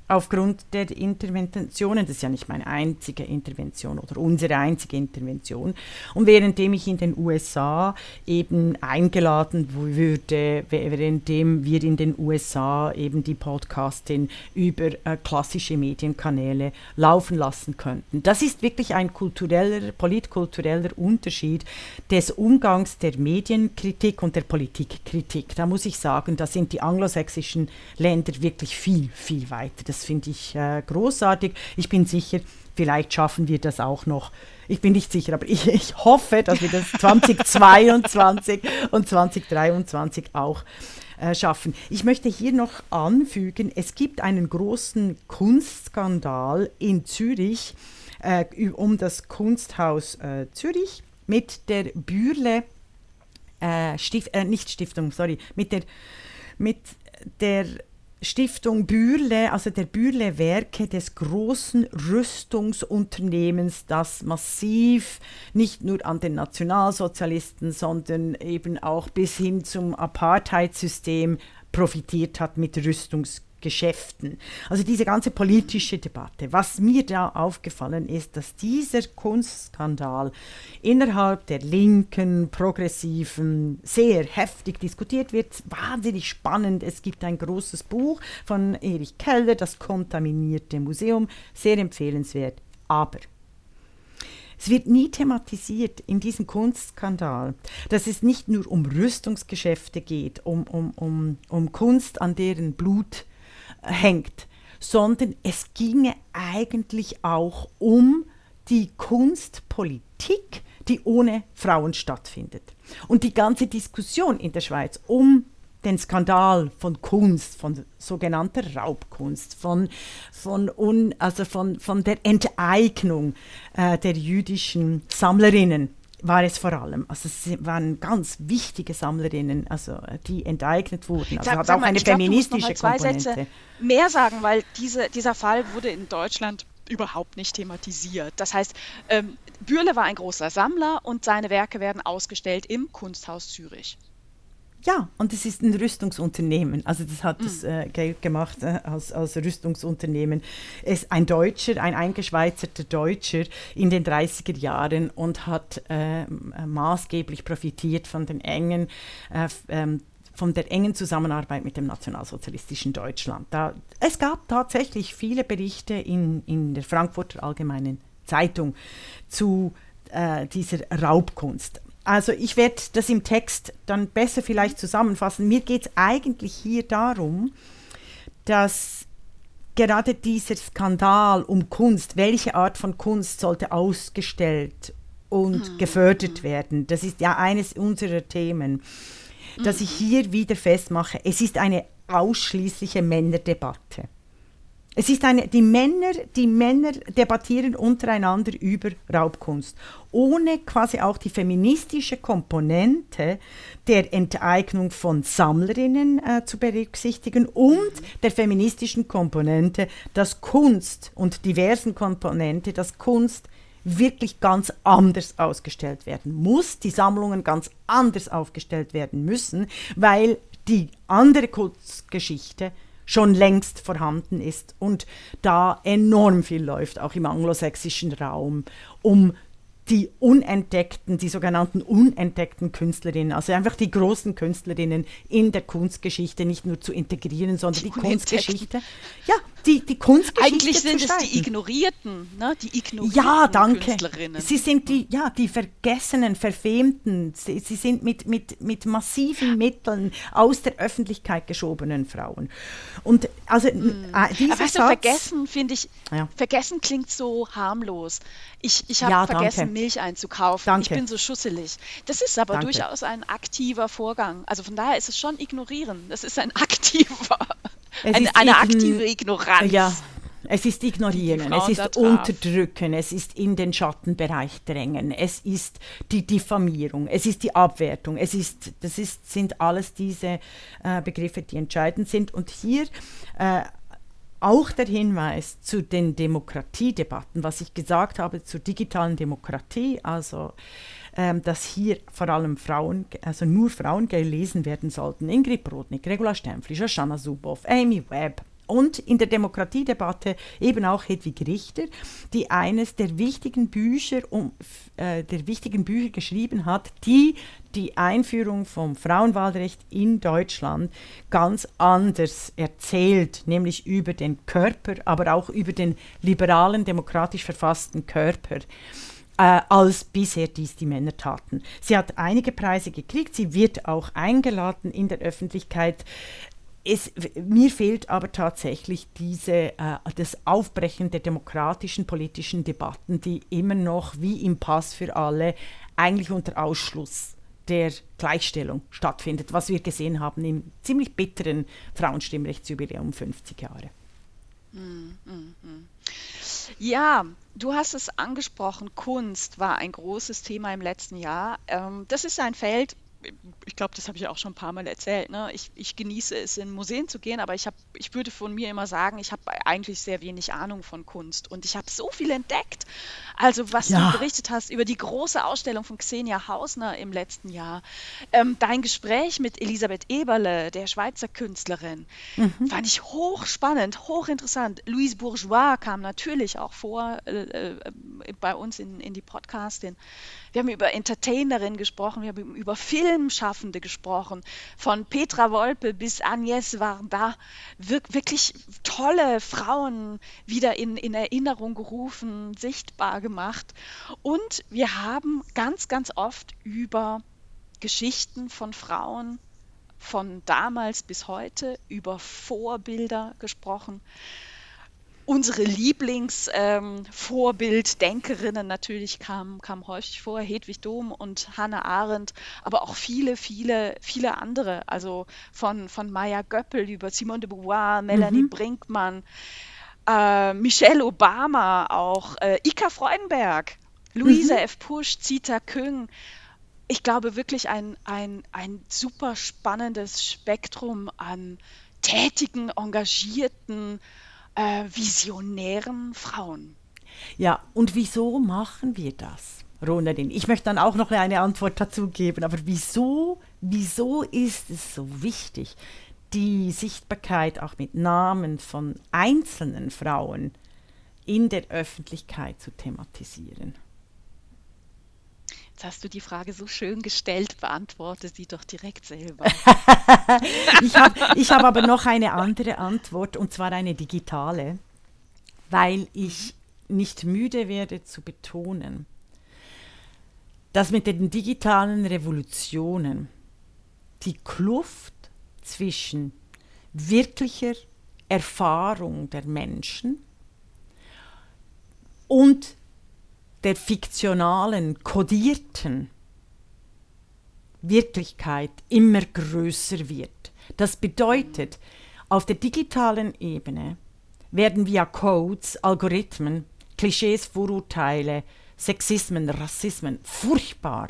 aufgrund der Interventionen, das ist ja nicht meine einzige Intervention oder unsere einzige Intervention. Und währenddem ich in den USA eben eingeladen würde, währenddem wir in den USA eben die Podcastin über äh, klassische Medienkanäle laufen lassen könnten. Das ist wirklich ein kultureller, politkultureller Unterschied des Umgangs der Medienkritik und der Politikkritik. Da muss ich sagen, da sind die anglosächsischen Länder wirklich viel, viel weiter. Das das finde ich äh, großartig. Ich bin sicher, vielleicht schaffen wir das auch noch. Ich bin nicht sicher, aber ich, ich hoffe, dass wir das 2022 und 2023 auch äh, schaffen. Ich möchte hier noch anfügen, es gibt einen großen Kunstskandal in Zürich äh, um das Kunsthaus äh, Zürich mit der Bürle, äh, Stift, äh, nicht Stiftung, sorry, mit der, mit der Stiftung Bürle, also der Bürle Werke des großen Rüstungsunternehmens, das massiv nicht nur an den Nationalsozialisten, sondern eben auch bis hin zum Apartheidssystem profitiert hat mit Rüstungsgütern. Geschäften. Also diese ganze politische Debatte. Was mir da aufgefallen ist, dass dieser Kunstskandal innerhalb der linken, progressiven sehr heftig diskutiert wird. Wahnsinnig spannend. Es gibt ein großes Buch von Erich Keller, das kontaminierte Museum. Sehr empfehlenswert. Aber es wird nie thematisiert in diesem Kunstskandal, dass es nicht nur um Rüstungsgeschäfte geht, um, um, um, um Kunst, an deren Blut hängt, sondern es ginge eigentlich auch um die Kunstpolitik, die ohne Frauen stattfindet. Und die ganze Diskussion in der Schweiz um den Skandal von Kunst, von sogenannter Raubkunst, von, von, un, also von, von der Enteignung äh, der jüdischen Sammlerinnen war es vor allem. Also es waren ganz wichtige Sammlerinnen, also die enteignet wurden. Also sag, hat auch eine glaub, feministische zwei Komponente. Sätze mehr sagen, weil diese, dieser Fall wurde in Deutschland überhaupt nicht thematisiert. Das heißt, ähm, Bürle war ein großer Sammler und seine Werke werden ausgestellt im Kunsthaus Zürich. Ja, und es ist ein Rüstungsunternehmen. Also das hat mm. das äh, Geld gemacht äh, als, als Rüstungsunternehmen. Es ist ein Deutscher, ein eingeschweizerter Deutscher in den 30er Jahren und hat äh, maßgeblich profitiert von den engen äh, ähm, von der engen Zusammenarbeit mit dem nationalsozialistischen Deutschland. Da, es gab tatsächlich viele Berichte in, in der Frankfurter Allgemeinen Zeitung zu äh, dieser Raubkunst. Also ich werde das im Text dann besser vielleicht zusammenfassen. Mir geht es eigentlich hier darum, dass gerade dieser Skandal um Kunst, welche Art von Kunst sollte ausgestellt und mhm. gefördert werden, das ist ja eines unserer Themen, dass ich hier wieder festmache, es ist eine ausschließliche Männerdebatte. Es ist eine, die Männer, die Männer debattieren untereinander über Raubkunst, ohne quasi auch die feministische Komponente der Enteignung von Sammlerinnen äh, zu berücksichtigen und der feministischen Komponente, dass Kunst und diversen Komponente, dass Kunst wirklich ganz anders ausgestellt werden muss, die Sammlungen ganz anders aufgestellt werden müssen, weil die andere Kunstgeschichte schon längst vorhanden ist und da enorm viel läuft, auch im anglosächsischen Raum, um die unentdeckten, die sogenannten unentdeckten Künstlerinnen, also einfach die großen Künstlerinnen in der Kunstgeschichte nicht nur zu integrieren, sondern die, die Kunstgeschichte, ja, die, die Kunstgeschichte Eigentlich sind es die Ignorierten, ne? die ignorierten ja, danke. Künstlerinnen. Sie sind die, ja, die vergessenen, verfemten, sie, sie sind mit, mit, mit massiven Mitteln aus der Öffentlichkeit geschobenen Frauen. Und also hm. äh, dieser weißt Satz, du, vergessen finde ich, ja. vergessen klingt so harmlos. Ich, ich habe ja, vergessen, danke. Milch einzukaufen. Danke. Ich bin so schusselig. Das ist aber danke. durchaus ein aktiver Vorgang. Also von daher ist es schon ignorieren. Das ist ein aktiver, eine, eine aktive Ignoranz. Ja, es ist ignorieren, es ist unterdrücken, es ist in den Schattenbereich drängen, es ist die Diffamierung, es ist die Abwertung, es ist, das ist, sind alles diese äh, Begriffe, die entscheidend sind. Und hier äh, auch der Hinweis zu den Demokratiedebatten, was ich gesagt habe zur digitalen Demokratie, also ähm, dass hier vor allem Frauen, also nur Frauen gelesen werden sollten. Ingrid Brodnik, Regula Stempfli, Shoshana Zuboff, Amy Webb, und in der Demokratiedebatte eben auch Hedwig Richter, die eines der wichtigen Bücher, um, äh, der wichtigen Bücher geschrieben hat, die die Einführung vom Frauenwahlrecht in Deutschland ganz anders erzählt, nämlich über den Körper, aber auch über den liberalen, demokratisch verfassten Körper äh, als bisher dies die Männer taten. Sie hat einige Preise gekriegt, sie wird auch eingeladen in der Öffentlichkeit es, mir fehlt aber tatsächlich diese, äh, das Aufbrechen der demokratischen politischen Debatten, die immer noch wie im Pass für alle eigentlich unter Ausschluss der Gleichstellung stattfindet, was wir gesehen haben im ziemlich bitteren Frauenstimmrechtsjubiläum 50 Jahre. Mm, mm, mm. Ja, du hast es angesprochen, Kunst war ein großes Thema im letzten Jahr. Ähm, das ist ein Feld, ich glaube, das habe ich auch schon ein paar Mal erzählt. Ne? Ich, ich genieße es, in Museen zu gehen, aber ich, hab, ich würde von mir immer sagen, ich habe eigentlich sehr wenig Ahnung von Kunst. Und ich habe so viel entdeckt. Also, was ja. du berichtet hast über die große Ausstellung von Xenia Hausner im letzten Jahr, ähm, dein Gespräch mit Elisabeth Eberle, der Schweizer Künstlerin, mhm. fand ich hochspannend, hochinteressant. Louise Bourgeois kam natürlich auch vor äh, äh, bei uns in, in die Podcastin. Wir haben über Entertainerinnen gesprochen, wir haben über Filmschaffende gesprochen, von Petra Wolpe bis Agnès Varda. Wir, wirklich tolle Frauen wieder in, in Erinnerung gerufen, sichtbar gemacht. Und wir haben ganz, ganz oft über Geschichten von Frauen von damals bis heute, über Vorbilder gesprochen unsere Lieblingsvorbilddenkerinnen ähm, natürlich kamen kam häufig vor, Hedwig Dohm und Hannah Arendt, aber auch viele, viele, viele andere, also von, von Maya Göppel über Simone de Beauvoir, Melanie mhm. Brinkmann, äh, Michelle Obama auch, äh, Ika Freudenberg, Luisa mhm. F. Pusch, Zita Küng. Ich glaube wirklich ein, ein, ein super spannendes Spektrum an tätigen, engagierten, äh, visionären Frauen. Ja, und wieso machen wir das, Ronerin? Ich möchte dann auch noch eine Antwort dazu geben, aber wieso, wieso ist es so wichtig, die Sichtbarkeit auch mit Namen von einzelnen Frauen in der Öffentlichkeit zu thematisieren? Jetzt hast du die Frage so schön gestellt, beantworte sie doch direkt selber. ich habe ich hab aber noch eine andere Antwort, und zwar eine digitale, weil ich nicht müde werde zu betonen, dass mit den digitalen Revolutionen die Kluft zwischen wirklicher Erfahrung der Menschen und der fiktionalen, kodierten Wirklichkeit immer größer wird. Das bedeutet, auf der digitalen Ebene werden via Codes, Algorithmen, Klischees, Vorurteile, Sexismen, Rassismen furchtbar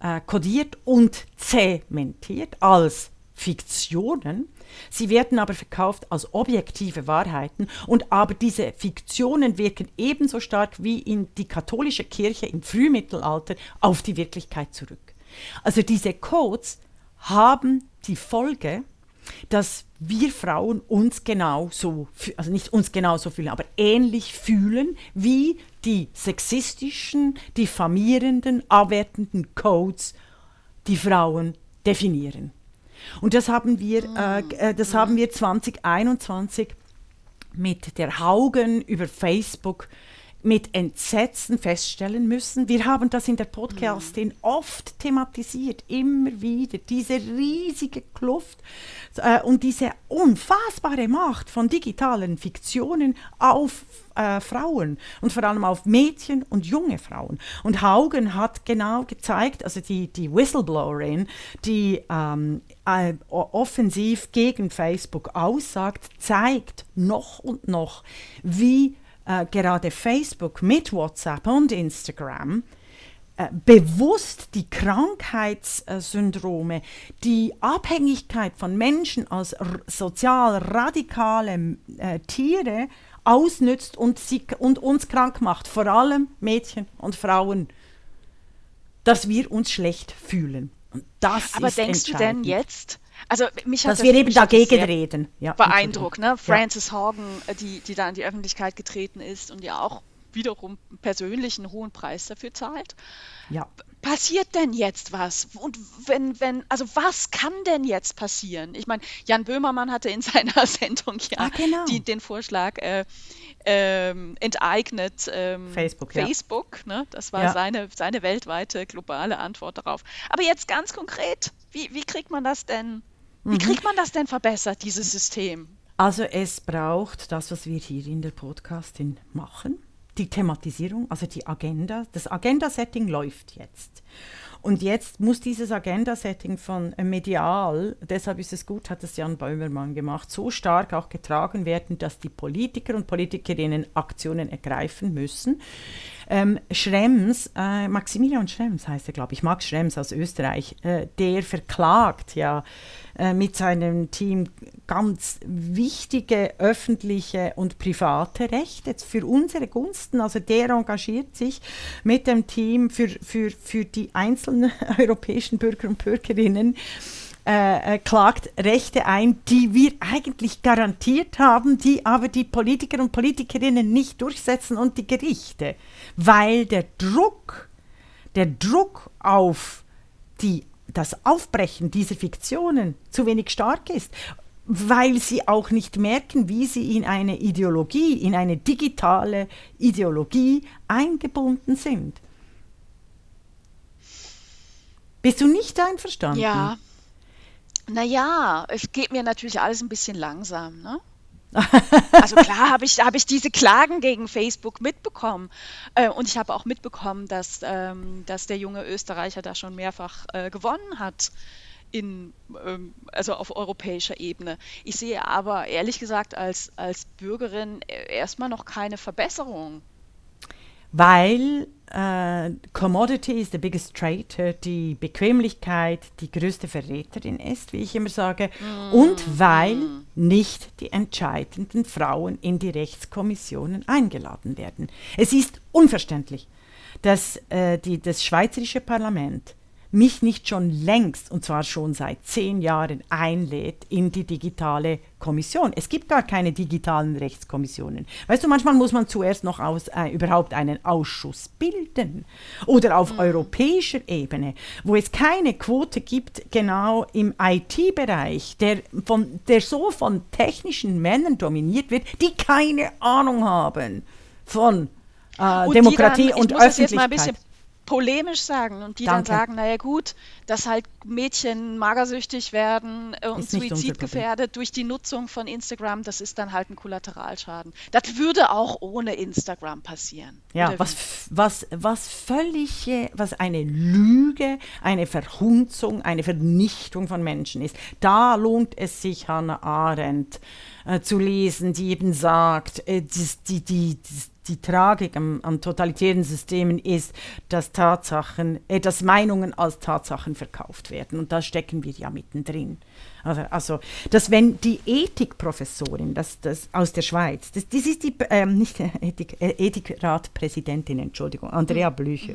äh, kodiert und zementiert als Fiktionen. Sie werden aber verkauft als objektive Wahrheiten und aber diese Fiktionen wirken ebenso stark wie in die katholische Kirche im Frühmittelalter auf die Wirklichkeit zurück. Also diese Codes haben die Folge, dass wir Frauen uns genauso, also nicht uns genauso fühlen, aber ähnlich fühlen wie die sexistischen, diffamierenden, abwertenden Codes, die Frauen definieren. Und das haben wir, äh, äh das haben wir 2021 mit der Haugen über Facebook mit Entsetzen feststellen müssen. Wir haben das in der Podcastin mhm. oft thematisiert, immer wieder, diese riesige Kluft äh, und diese unfassbare Macht von digitalen Fiktionen auf äh, Frauen und vor allem auf Mädchen und junge Frauen. Und Haugen hat genau gezeigt, also die, die Whistleblowerin, die ähm, äh, offensiv gegen Facebook aussagt, zeigt noch und noch, wie äh, gerade Facebook mit WhatsApp und Instagram äh, bewusst die Krankheitssyndrome, die Abhängigkeit von Menschen als sozial radikale äh, Tiere ausnützt und, sie, und uns krank macht, vor allem Mädchen und Frauen, dass wir uns schlecht fühlen. Und das Aber denkst du denn jetzt, also mich hat dass das, wir eben dagegen reden. Ja, beeindruckt, ne? Frances ja. Horgan, äh, die, die da in die Öffentlichkeit getreten ist und ja auch wiederum persönlich einen hohen Preis dafür zahlt. Ja. Passiert denn jetzt was? Und wenn, wenn, also was kann denn jetzt passieren? Ich meine, Jan Böhmermann hatte in seiner Sendung ja ah, genau. die, den Vorschlag äh, ähm, enteignet ähm, Facebook. Facebook ja. ne? Das war ja. seine, seine weltweite globale Antwort darauf. Aber jetzt ganz konkret, wie, wie kriegt man das denn wie mhm. kriegt man das denn verbessert, dieses System? Also es braucht das, was wir hier in der Podcastin machen, die Thematisierung, also die Agenda. Das Agenda-Setting läuft jetzt. Und jetzt muss dieses Agenda-Setting von äh, medial, deshalb ist es gut, hat es Jan Bäumermann gemacht, so stark auch getragen werden, dass die Politiker und Politikerinnen Aktionen ergreifen müssen. Ähm, Schrems, äh, Maximilian Schrems heißt er, glaube ich, Max Schrems aus Österreich, äh, der verklagt ja äh, mit seinem Team ganz wichtige öffentliche und private Rechte für unsere Gunsten. Also der engagiert sich mit dem Team für, für, für die einzelnen europäischen Bürger und Bürgerinnen. Äh, äh, klagt Rechte ein, die wir eigentlich garantiert haben, die aber die Politiker und Politikerinnen nicht durchsetzen und die Gerichte, weil der Druck, der Druck auf die das Aufbrechen dieser Fiktionen zu wenig stark ist, weil sie auch nicht merken, wie sie in eine Ideologie, in eine digitale Ideologie eingebunden sind. Bist du nicht einverstanden? Ja. Naja, es geht mir natürlich alles ein bisschen langsam, ne? Also klar habe ich, hab ich diese Klagen gegen Facebook mitbekommen. Äh, und ich habe auch mitbekommen, dass, ähm, dass der junge Österreicher da schon mehrfach äh, gewonnen hat. In, ähm, also auf europäischer Ebene. Ich sehe aber ehrlich gesagt als, als Bürgerin äh, erstmal noch keine Verbesserung weil äh, Commodity is the biggest traitor, die Bequemlichkeit die größte Verräterin ist, wie ich immer sage, mm. und weil nicht die entscheidenden Frauen in die Rechtskommissionen eingeladen werden. Es ist unverständlich, dass äh, die, das schweizerische Parlament mich nicht schon längst, und zwar schon seit zehn Jahren, einlädt in die digitale Kommission. Es gibt gar keine digitalen Rechtskommissionen. Weißt du, manchmal muss man zuerst noch aus, äh, überhaupt einen Ausschuss bilden. Oder auf mhm. europäischer Ebene, wo es keine Quote gibt, genau im IT-Bereich, der, der so von technischen Männern dominiert wird, die keine Ahnung haben von äh, Demokratie und Öffentlichkeit polemisch sagen und die Danke. dann sagen, naja gut, dass halt Mädchen magersüchtig werden äh, und suizidgefährdet durch die Nutzung von Instagram, das ist dann halt ein Kollateralschaden. Das würde auch ohne Instagram passieren. Ja, was, was, was völlig, was eine Lüge, eine Verhunzung, eine Vernichtung von Menschen ist. Da lohnt es sich, Hannah Arendt äh, zu lesen, die eben sagt, äh, dies- die, die, die, die Tragik am, an totalitären Systemen ist, dass Tatsachen, äh, dass Meinungen als Tatsachen verkauft werden. Und da stecken wir ja mittendrin. Also, also dass wenn die Ethikprofessorin das, das aus der Schweiz, das, das ist die, ähm, nicht Ethik, äh, Ethikratpräsidentin, Entschuldigung, Andrea Blücher,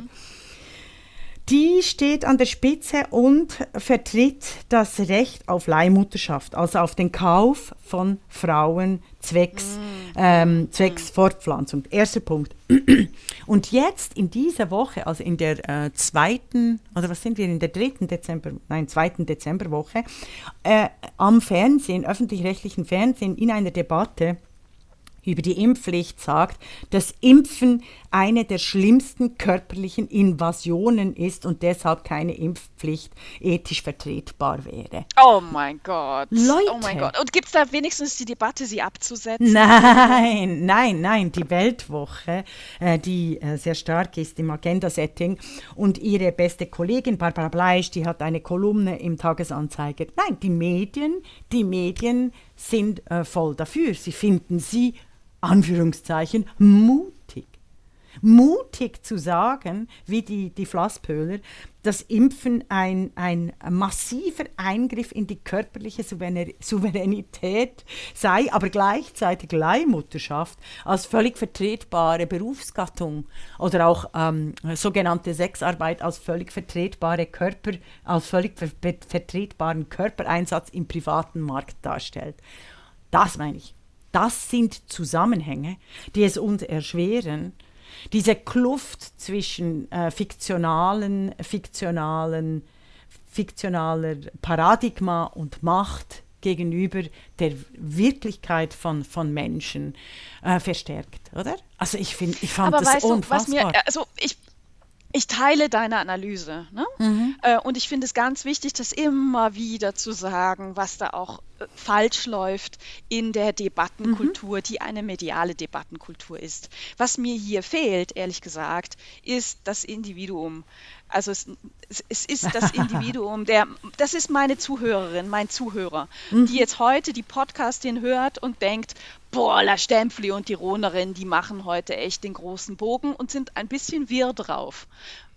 die steht an der Spitze und vertritt das Recht auf Leihmutterschaft, also auf den Kauf von Frauen zwecks, ähm, zwecks Fortpflanzung. Erster Punkt. Und jetzt in dieser Woche, also in der äh, zweiten, oder was sind wir, in der dritten Dezember, nein, zweiten Dezemberwoche, äh, am Fernsehen, öffentlich-rechtlichen Fernsehen, in einer Debatte, über die Impfpflicht sagt, dass Impfen eine der schlimmsten körperlichen Invasionen ist und deshalb keine Impfpflicht ethisch vertretbar wäre. Oh mein Gott. Leute. Oh mein Gott. Und gibt es da wenigstens die Debatte, sie abzusetzen? Nein, nein, nein, die Weltwoche, äh, die äh, sehr stark ist im Agenda-Setting und ihre beste Kollegin Barbara Bleisch, die hat eine Kolumne im Tagesanzeiger. Nein, die Medien, die Medien sind äh, voll dafür. Sie finden sie, Anführungszeichen, mutig. Mutig zu sagen, wie die, die Flasspöhler, dass Impfen ein, ein massiver Eingriff in die körperliche Souverän Souveränität sei, aber gleichzeitig Leihmutterschaft als völlig vertretbare Berufsgattung oder auch ähm, sogenannte Sexarbeit als völlig vertretbare Körper, als völlig ver vertretbaren Körpereinsatz im privaten Markt darstellt. Das meine ich. Das sind Zusammenhänge, die es uns erschweren, diese Kluft zwischen äh, fiktionalen, fiktionalen, fiktionaler Paradigma und Macht gegenüber der Wirklichkeit von, von Menschen äh, verstärkt, oder? Also ich finde, ich fand Aber das weißt du, was unfassbar. mir, also ich, ich teile deine Analyse. Ne? Mhm. Äh, und ich finde es ganz wichtig, das immer wieder zu sagen, was da auch äh, falsch läuft in der Mhm. Debattenkultur, die eine mediale Debattenkultur ist. Was mir hier fehlt, ehrlich gesagt, ist das Individuum. Also es, es, ist das Individuum, der, das ist meine Zuhörerin, mein Zuhörer, Mhm. die jetzt heute die Podcastin hört und denkt, boah, La Stempfli und die Ronerin, die machen heute echt den großen Bogen und sind ein bisschen wirr drauf.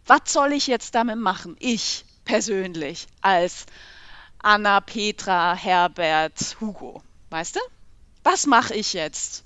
Was soll ich jetzt damit machen? Ich persönlich als Anna, Petra, Herbert, Hugo. Weißt du? Was mache ich jetzt?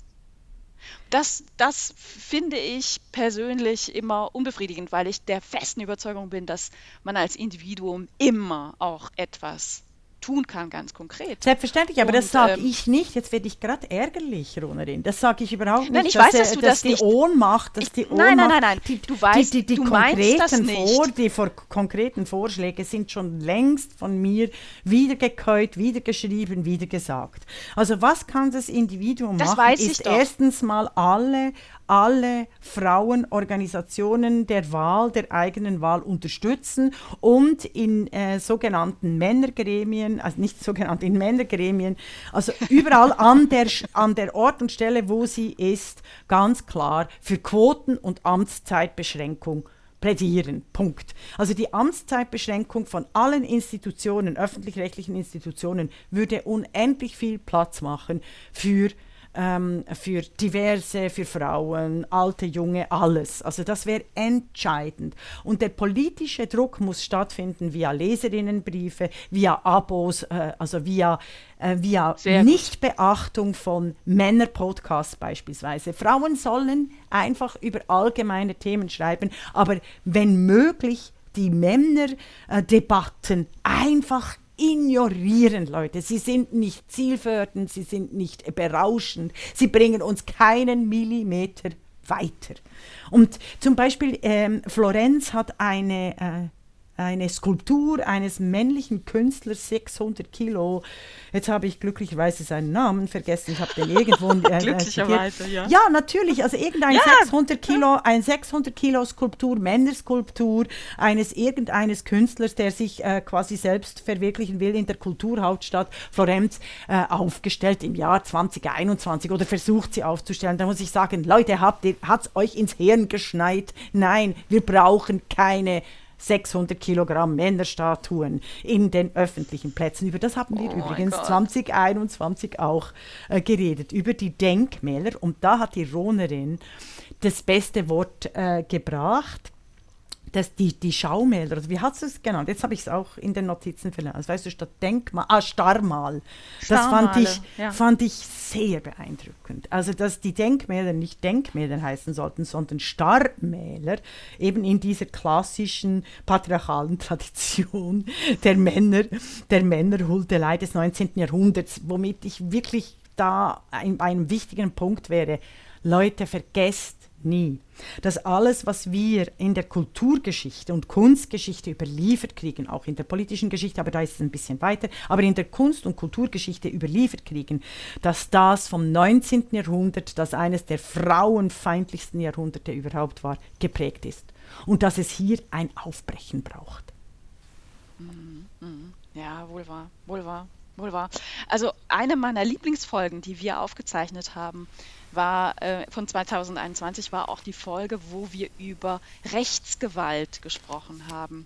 Das, das finde ich persönlich immer unbefriedigend, weil ich der festen Überzeugung bin, dass man als Individuum immer auch etwas tun kann, ganz konkret. Selbstverständlich, aber das Und, sage ähm, ich nicht. Jetzt werde ich gerade ärgerlich, Ronerin. Das sage ich überhaupt nicht. Nein, ich dass, weiß, dass du dass das die nicht- Ohnmacht, dass Ich- die nein, Ohnmacht, nein, nein, nein. Die, Du weißt- die, die, die du meinst das konkreten nicht. Vor, die vor konkreten Vorschläge sind schon längst von mir wiedergekäut, wiedergeschrieben, wiedergesagt. Also was kann das Individuum Das machen, weiß ich ist doch. erstens mal alle alle Frauenorganisationen der Wahl, der eigenen Wahl unterstützen und in äh, sogenannten Männergremien, also nicht sogenannt in Männergremien, also überall an der, an der Ort und Stelle, wo sie ist, ganz klar für Quoten und Amtszeitbeschränkung plädieren. Punkt. Also die Amtszeitbeschränkung von allen Institutionen, öffentlich-rechtlichen Institutionen, würde unendlich viel Platz machen für ähm, für diverse, für Frauen, alte, junge, alles. Also das wäre entscheidend. Und der politische Druck muss stattfinden via Leserinnenbriefe, via Abos, äh, also via, äh, via. Nichtbeachtung von Männerpodcasts beispielsweise. Frauen sollen einfach über allgemeine Themen schreiben, aber wenn möglich die Männerdebatten einfach ignorieren, Leute. Sie sind nicht zielfördernd, sie sind nicht berauschend, sie bringen uns keinen Millimeter weiter. Und zum Beispiel ähm, Florenz hat eine, äh, eine Skulptur eines männlichen Künstlers, 600 Kilo. Jetzt habe ich glücklicherweise seinen Namen vergessen. Ich habe den irgendwo. Äh, Glücklicherweise, ja. Ja, natürlich. Also irgendein ja. 600 Kilo, ein 600 Kilo Skulptur, Männerskulptur eines irgendeines Künstlers, der sich äh, quasi selbst verwirklichen will in der Kulturhauptstadt Florenz, äh, aufgestellt im Jahr 2021 oder versucht sie aufzustellen. Da muss ich sagen, Leute, habt ihr, hat's euch ins Hirn geschneit? Nein, wir brauchen keine 600 Kilogramm Männerstatuen in den öffentlichen Plätzen. Über das haben wir oh übrigens 2021 auch äh, geredet, über die Denkmäler. Und da hat die Ronerin das beste Wort äh, gebracht das, die, die Schaumäler, also wie hat es genannt? Jetzt habe ich es auch in den Notizen verlernt. Also weißt du, statt Denkmal, ah, Starmal. Das fand ich, ja. fand ich sehr beeindruckend. Also, dass die Denkmäler nicht Denkmäler heißen sollten, sondern Starmäler, eben in dieser klassischen patriarchalen Tradition der Männer, der Männerhuldelei des 19. Jahrhunderts, womit ich wirklich da ein, einem wichtigen Punkt wäre. Leute, vergesst nie. Dass alles, was wir in der Kulturgeschichte und Kunstgeschichte überliefert kriegen, auch in der politischen Geschichte, aber da ist es ein bisschen weiter, aber in der Kunst- und Kulturgeschichte überliefert kriegen, dass das vom 19. Jahrhundert, das eines der frauenfeindlichsten Jahrhunderte überhaupt war, geprägt ist. Und dass es hier ein Aufbrechen braucht. Mhm, mhm. Ja, wohl wahr, wohl wahr, wohl wahr. Also eine meiner Lieblingsfolgen, die wir aufgezeichnet haben, war äh, von 2021 war auch die Folge, wo wir über Rechtsgewalt gesprochen haben.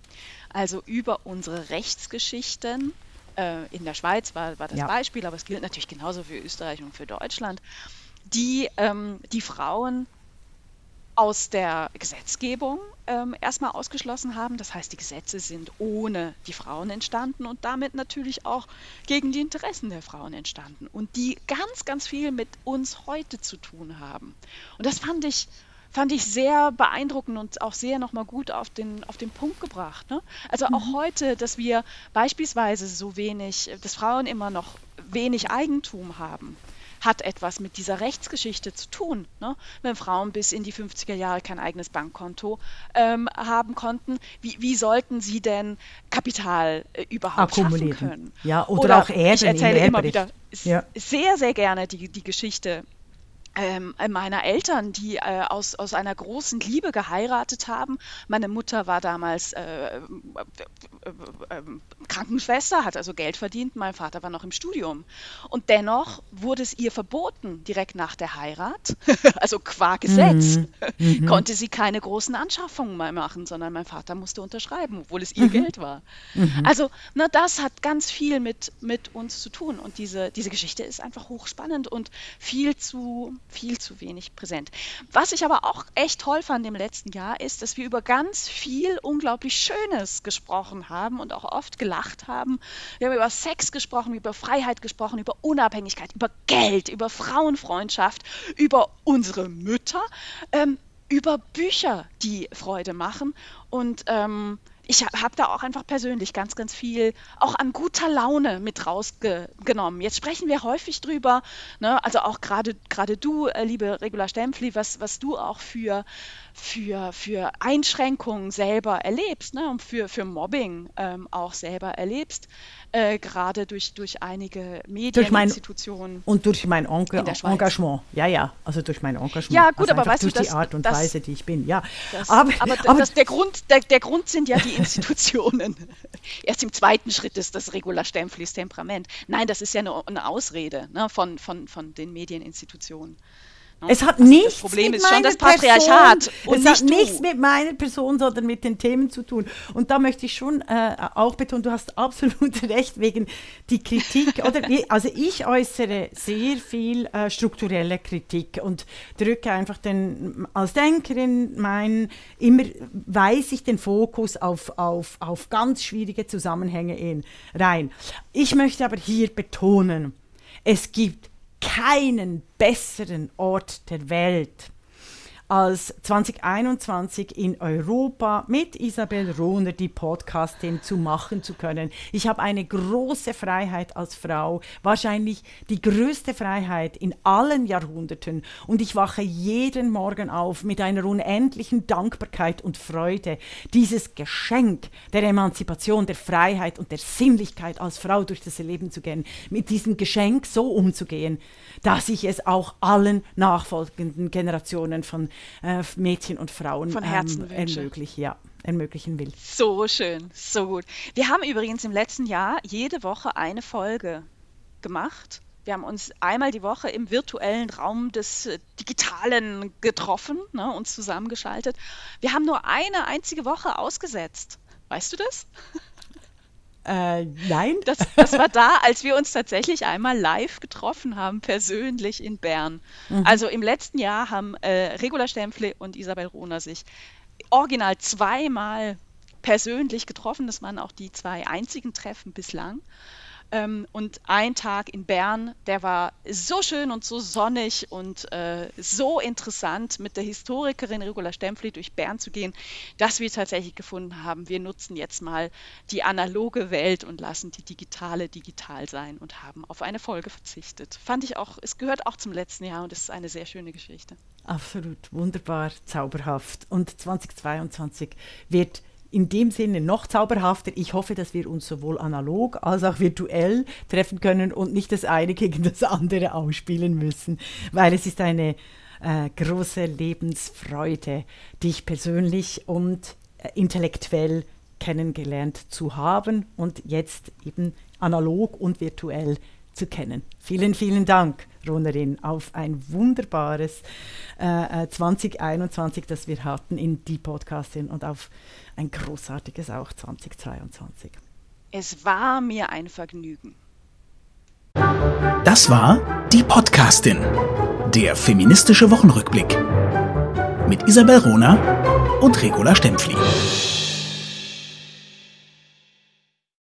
Also über unsere Rechtsgeschichten. Äh, in der Schweiz war, war das ja. Beispiel, aber es gilt natürlich genauso für Österreich und für Deutschland, die ähm, die Frauen aus der Gesetzgebung ähm, erstmal ausgeschlossen haben. Das heißt, die Gesetze sind ohne die Frauen entstanden und damit natürlich auch gegen die Interessen der Frauen entstanden und die ganz, ganz viel mit uns heute zu tun haben. Und das fand ich, fand ich sehr beeindruckend und auch sehr nochmal gut auf den, auf den Punkt gebracht. Ne? Also auch mhm. heute, dass wir beispielsweise so wenig, dass Frauen immer noch wenig Eigentum haben hat etwas mit dieser Rechtsgeschichte zu tun. Ne? Wenn Frauen bis in die 50er Jahre kein eigenes Bankkonto ähm, haben konnten, wie, wie, sollten sie denn Kapital äh, überhaupt schaffen können? Ja, oder, oder auch Erden Ich erzähle immer wieder ja. sehr, sehr gerne die, die Geschichte ähm, meiner Eltern, die äh, aus, aus einer großen Liebe geheiratet haben. Meine Mutter war damals äh, äh, äh, Krankenschwester, hat also Geld verdient. Mein Vater war noch im Studium. Und dennoch wurde es ihr verboten, direkt nach der Heirat, also qua Gesetz, mhm. mhm. konnte sie keine großen Anschaffungen mehr machen, sondern mein Vater musste unterschreiben, obwohl es ihr mhm. Geld war. Mhm. Also na, das hat ganz viel mit, mit uns zu tun. Und diese, diese Geschichte ist einfach hochspannend und viel zu viel zu wenig präsent. Was ich aber auch echt toll fand im letzten Jahr ist, dass wir über ganz viel unglaublich Schönes gesprochen haben und auch oft gelacht haben. Wir haben über Sex gesprochen, über Freiheit gesprochen, über Unabhängigkeit, über Geld, über Frauenfreundschaft, über unsere Mütter, ähm, über Bücher, die Freude machen und ähm, ich habe da auch einfach persönlich ganz, ganz viel auch an guter Laune mit rausgenommen. Jetzt sprechen wir häufig drüber, ne? also auch gerade du, äh, liebe Regula Stempfli, was, was du auch für für, für Einschränkungen selber erlebst ne, und für, für Mobbing ähm, auch selber erlebst, äh, gerade durch, durch einige Medieninstitutionen. und durch mein Enga Engagement, ja, ja, also durch mein Engagement. Ja, gut, also aber weißt durch du, die Art und das, Weise, die ich bin, ja. Das, aber, aber, aber das, der, Grund, der, der Grund sind ja die Institutionen. Erst im zweiten Schritt ist das Regula Stempflis Temperament. Nein, das ist ja eine, eine Ausrede ne, von, von, von den Medieninstitutionen. Es hat also nichts das Problem ist schon das Patriarchat. Es hat nichts mit meiner Person, sondern mit den Themen zu tun. Und da möchte ich schon äh, auch betonen, du hast absolut recht wegen die Kritik. oder also ich äußere sehr viel äh, strukturelle Kritik und drücke einfach den als Denkerin mein immer weise ich den Fokus auf, auf, auf ganz schwierige Zusammenhänge in, rein. Ich möchte aber hier betonen, es gibt keinen besseren Ort der Welt als 2021 in Europa mit Isabel Rohner die Podcastin zu machen zu können. Ich habe eine große Freiheit als Frau, wahrscheinlich die größte Freiheit in allen Jahrhunderten und ich wache jeden Morgen auf mit einer unendlichen Dankbarkeit und Freude, dieses Geschenk der Emanzipation, der Freiheit und der Sinnlichkeit als Frau durch das Leben zu gehen, mit diesem Geschenk so umzugehen, dass ich es auch allen nachfolgenden Generationen von äh, Mädchen und Frauen von Herzen ähm, ermögliche, ja, ermöglichen will. So schön, so gut. Wir haben übrigens im letzten Jahr jede Woche eine Folge gemacht. Wir haben uns einmal die Woche im virtuellen Raum des äh, Digitalen getroffen, ne, uns zusammengeschaltet. Wir haben nur eine einzige Woche ausgesetzt. Weißt du das? Äh, nein. Das, das, war da, als wir uns tatsächlich einmal live getroffen haben, persönlich in Bern. Mhm. Also im letzten Jahr haben äh, Regula Stempfle und Isabel Rohner sich original zweimal persönlich getroffen. Das waren auch die zwei einzigen Treffen bislang. Ähm, und ein Tag in Bern, der war so schön und so sonnig und äh, so interessant, mit der Historikerin Regula Stempfli durch Bern zu gehen, dass wir tatsächlich gefunden haben, wir nutzen jetzt mal die analoge Welt und lassen die digitale digital sein und haben auf eine Folge verzichtet. Fand ich auch, es gehört auch zum letzten Jahr und es ist eine sehr schöne Geschichte. Absolut, wunderbar, zauberhaft. Und 2022 wird in dem Sinne noch zauberhafter. Ich hoffe, dass wir uns sowohl analog als auch virtuell treffen können und nicht das eine gegen das andere ausspielen müssen, weil es ist eine äh, große Lebensfreude, dich persönlich und äh, intellektuell kennengelernt zu haben und jetzt eben analog und virtuell zu kennen. Vielen, vielen Dank, Ronerin, auf ein wunderbares äh, 2021, äh, das wir hatten in die Podcastin und auf ein großartiges auch 2022. Es war mir ein Vergnügen. Das war die Podcastin, der feministische Wochenrückblick mit Isabel Rona und Regula Stempfli.